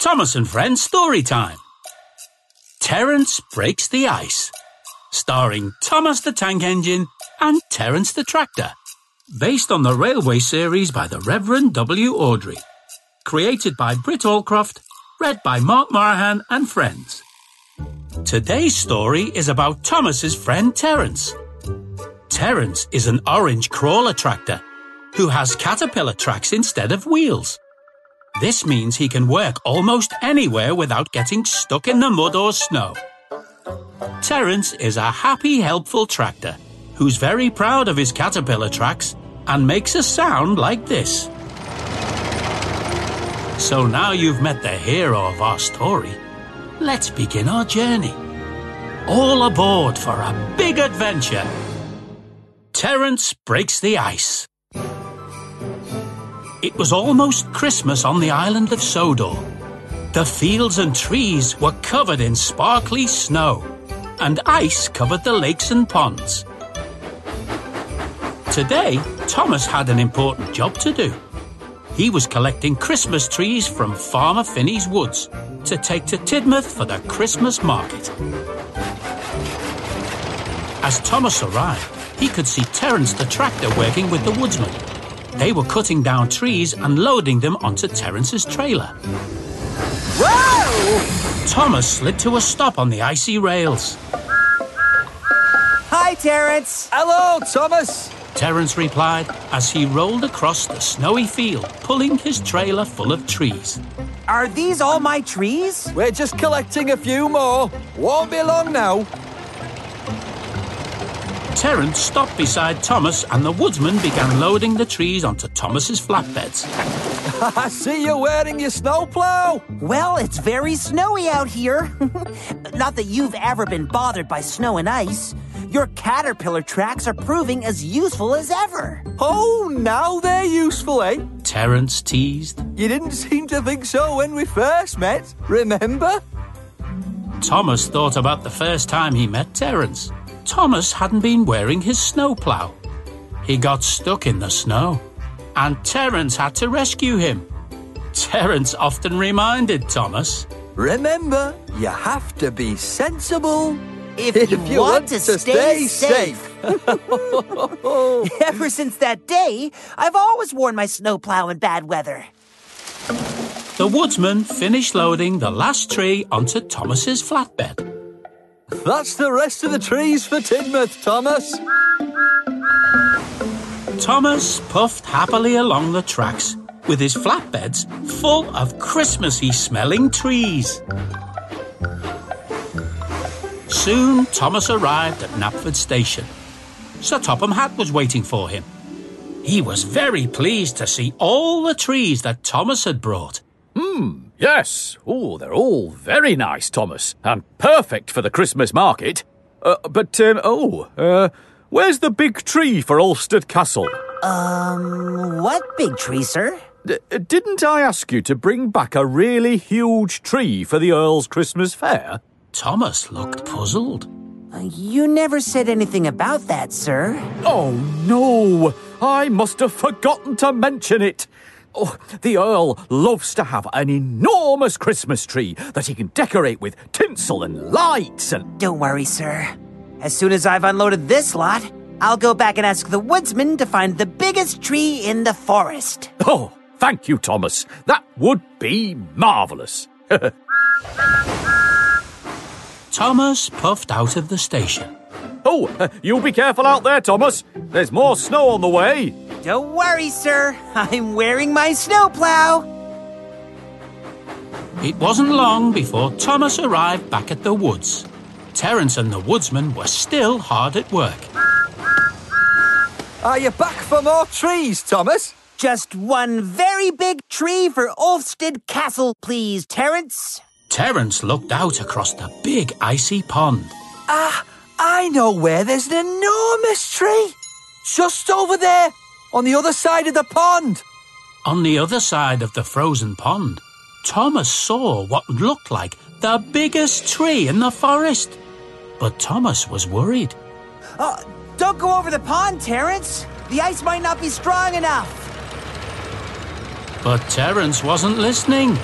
Thomas and Friends story time. Terence breaks the ice. Starring Thomas the Tank Engine and Terence the Tractor. Based on the railway series by the Reverend W. Awdry, Created by Britt Allcroft. Read by Mark Moraghan and friends. Today's story is about Thomas's friend Terence. Terence is an orange crawler tractor who has caterpillar tracks instead of wheels. This means he can work almost anywhere without getting stuck in the mud or snow. Terence is a happy, helpful tractor who's very proud of his caterpillar tracks and makes a sound like this. So now you've met the hero of our story, let's begin our journey. All aboard for a big adventure. Terence breaks the ice. It was almost Christmas on the island of Sodor. The fields and trees were covered in sparkly snow, and ice covered the lakes and ponds. Today, Thomas had an important job to do. He was collecting Christmas trees from Farmer Finney's woods to take to Tidmouth for the Christmas market. As Thomas arrived, he could see Terence the tractor working with the woodsman. They were cutting down trees and loading them onto Terence's trailer. Whoa! Thomas slid to a stop on the icy rails. Hi, Terence. Hello, Thomas. Terence replied as he rolled across the snowy field, pulling his trailer full of trees. Are these all my trees? We're just collecting a few more. Won't be long now. Terence stopped beside Thomas and the woodsman began loading the trees onto Thomas's flatbeds. I see you're wearing your snowplow. Well, it's very snowy out here. Not that you've ever been bothered by snow and ice. Your caterpillar tracks are proving as useful as ever. Oh, now they're useful, eh? Terence teased. You didn't seem to think so when we first met, remember? Thomas thought about the first time he met Terence. Thomas hadn't been wearing his snowplow. He got stuck in the snow, and Terence had to rescue him. Terence often reminded Thomas, Remember, you have to be sensible If, you, want, to, stay, safe. Ever since that day, I've always worn my snowplow in bad weather. the woodsman finished loading the last tree onto Thomas's flatbed. That's the rest of the trees for Tidmouth, Thomas. Thomas puffed happily along the tracks with his flatbeds full of Christmassy smelling trees. Soon Thomas arrived at Knapford Station. Sir Topham Hatt was waiting for him. He was very pleased to see all the trees that Thomas had brought. Hmm. Yes. Oh, they're all very nice, Thomas, and perfect for the Christmas market. Uh, but, um, oh, uh, where's the big tree for Ulfstead Castle? Um, what big tree, sir? D- didn't I ask you to bring back a really huge tree for the Earl's Christmas fair? Thomas looked puzzled. Uh, You never said anything about that, sir. Oh, no! I must have forgotten to mention it. Oh, the Earl loves to have an enormous Christmas tree that he can decorate with tinsel and lights and. Don't worry, sir. As soon as I've unloaded this lot, I'll go back and ask the woodsman to find the biggest tree in the forest. Oh, thank you, Thomas. That would be marvellous. Thomas puffed out of the station. Oh, uh, you be careful out there, Thomas. There's more snow on the way. Don't worry, sir. I'm wearing my snowplow. It wasn't long before Thomas arrived back at the woods. Terence and the woodsman were still hard at work. Are you back for more trees, Thomas? Just one very big tree for Ulfstead Castle, please, Terence. Terence looked out across the big icy pond. Ah, I know where there's an enormous tree. Just over there, on the other side of the pond. On the other side of the frozen pond, Thomas saw what looked like the biggest tree in the forest. But Thomas was worried. Uh, don't go over the pond, Terence. The ice might not be strong enough. But Terence wasn't listening.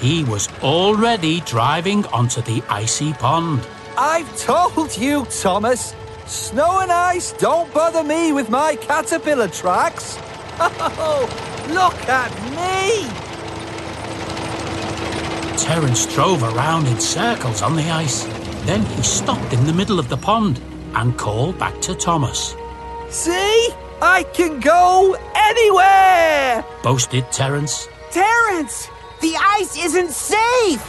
he was already driving onto the icy pond. I've told you, Thomas. Snow and ice don't bother me with my caterpillar tracks. Oh, look at me! Terence drove around in circles on the ice. Then he stopped in the middle of the pond and called back to Thomas. See? I can go anywhere! Boasted Terence. Terence, the ice isn't safe.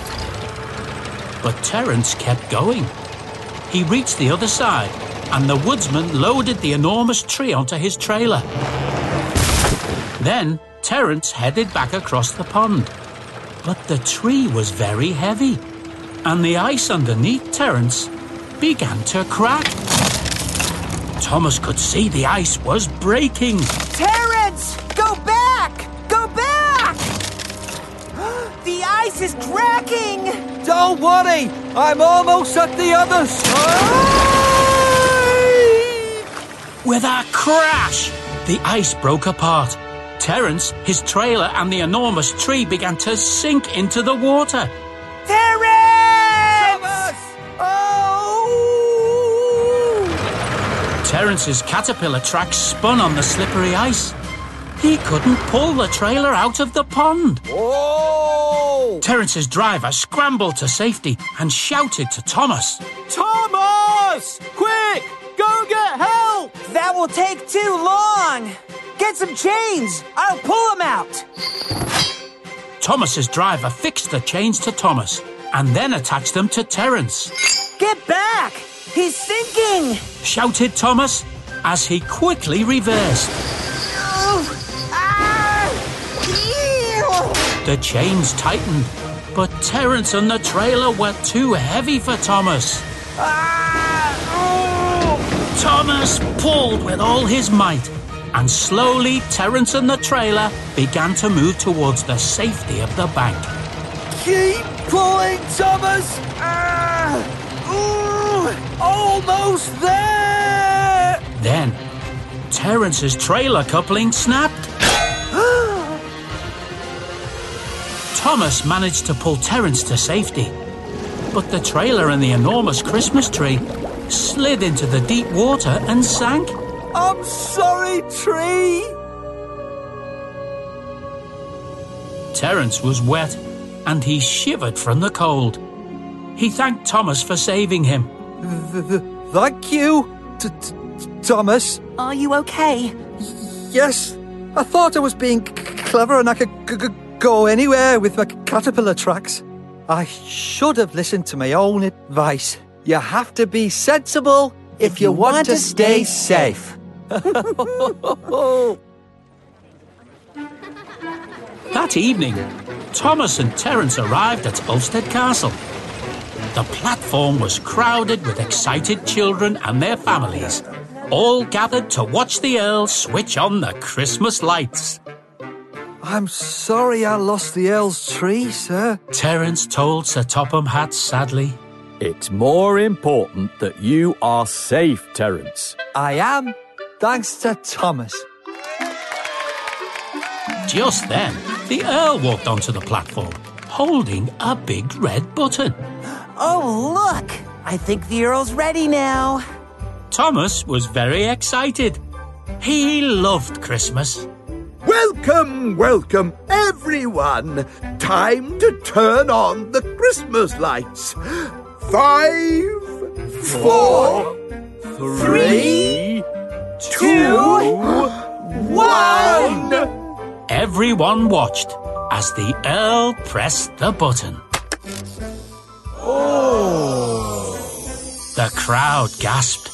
But Terence kept going. He reached the other side, and the woodsman loaded the enormous tree onto his trailer. Then Terence headed back across the pond. But the tree was very heavy, and the ice underneath Terence began to crack. Thomas could see the ice was breaking. Terence, go back! Go back! the ice is cracking! Don't worry, I'm almost at the other side! With a crash, the ice broke apart. Terence, his trailer, and the enormous tree began to sink into the water. Terence! Thomas! Oh! Terence's caterpillar track spun on the slippery ice. He couldn't pull the trailer out of the pond. Oh! Terence's driver scrambled to safety and shouted to Thomas. Thomas! Quick! Go get help! That will take too long! Get some chains! I'll pull them out! Thomas's driver fixed the chains to Thomas and then attached them to Terence. Get back! He's sinking! Shouted Thomas as he quickly reversed. Oh, ah. The chains tightened, but Terence and the trailer were too heavy for Thomas. Ah. Thomas pulled with all his might, and slowly Terence and the trailer began to move towards the safety of the bank. Keep pulling, Thomas! Ah! Ooh! Almost there! Then, Terence's trailer coupling snapped. Thomas managed to pull Terence to safety, but the trailer and the enormous Christmas tree slid into the deep water and sank. I'm sorry, tree! Terence was wet and he shivered from the cold. He thanked Thomas for saving him. Th- th- thank you, T- T- Thomas. Are you okay? Yes, I thought I was being c- clever and I could g- g- go anywhere with my caterpillar tracks. I should have listened to my own advice. You have to be sensible if, you, want, to stay safe. That evening, Thomas and Terence arrived at Ulfstead Castle. The platform was crowded with excited children and their families, all gathered to watch the Earl switch on the Christmas lights. I'm sorry I lost the Earl's tree, sir. Terence told Sir Topham Hatt sadly. It's more important that you are safe, Terence. I am, thanks to Thomas. Just then, the Earl walked onto the platform, holding a big red button. Oh, look! I think the Earl's ready now. Thomas was very excited. He loved Christmas. Welcome, welcome, everyone. Time to turn on the Christmas lights. Five, four, Three, two, one. Everyone watched as the Earl pressed the button. The crowd gasped.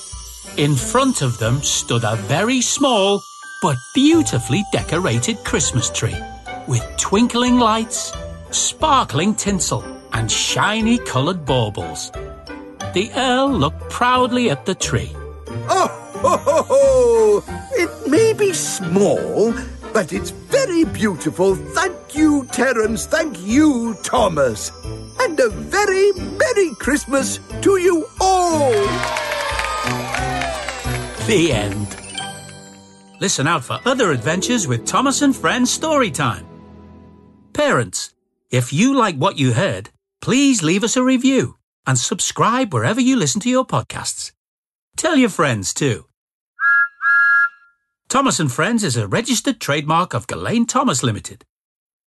In front of them stood a very small but beautifully decorated Christmas tree with twinkling lights, sparkling tinsel, and shiny coloured baubles. The Earl looked proudly at the tree. Oh, ho, ho, ho. it may be small, but it's very beautiful. Thank you, Terence. Thank you, Thomas. And a very Merry Christmas to you all. The end. Listen out for other adventures with Thomas and Friends Storytime. Parents, If you like what you heard, please leave us a review and subscribe wherever you listen to your podcasts. Tell your friends too. Thomas and Friends is a registered trademark of Gullane Thomas Limited.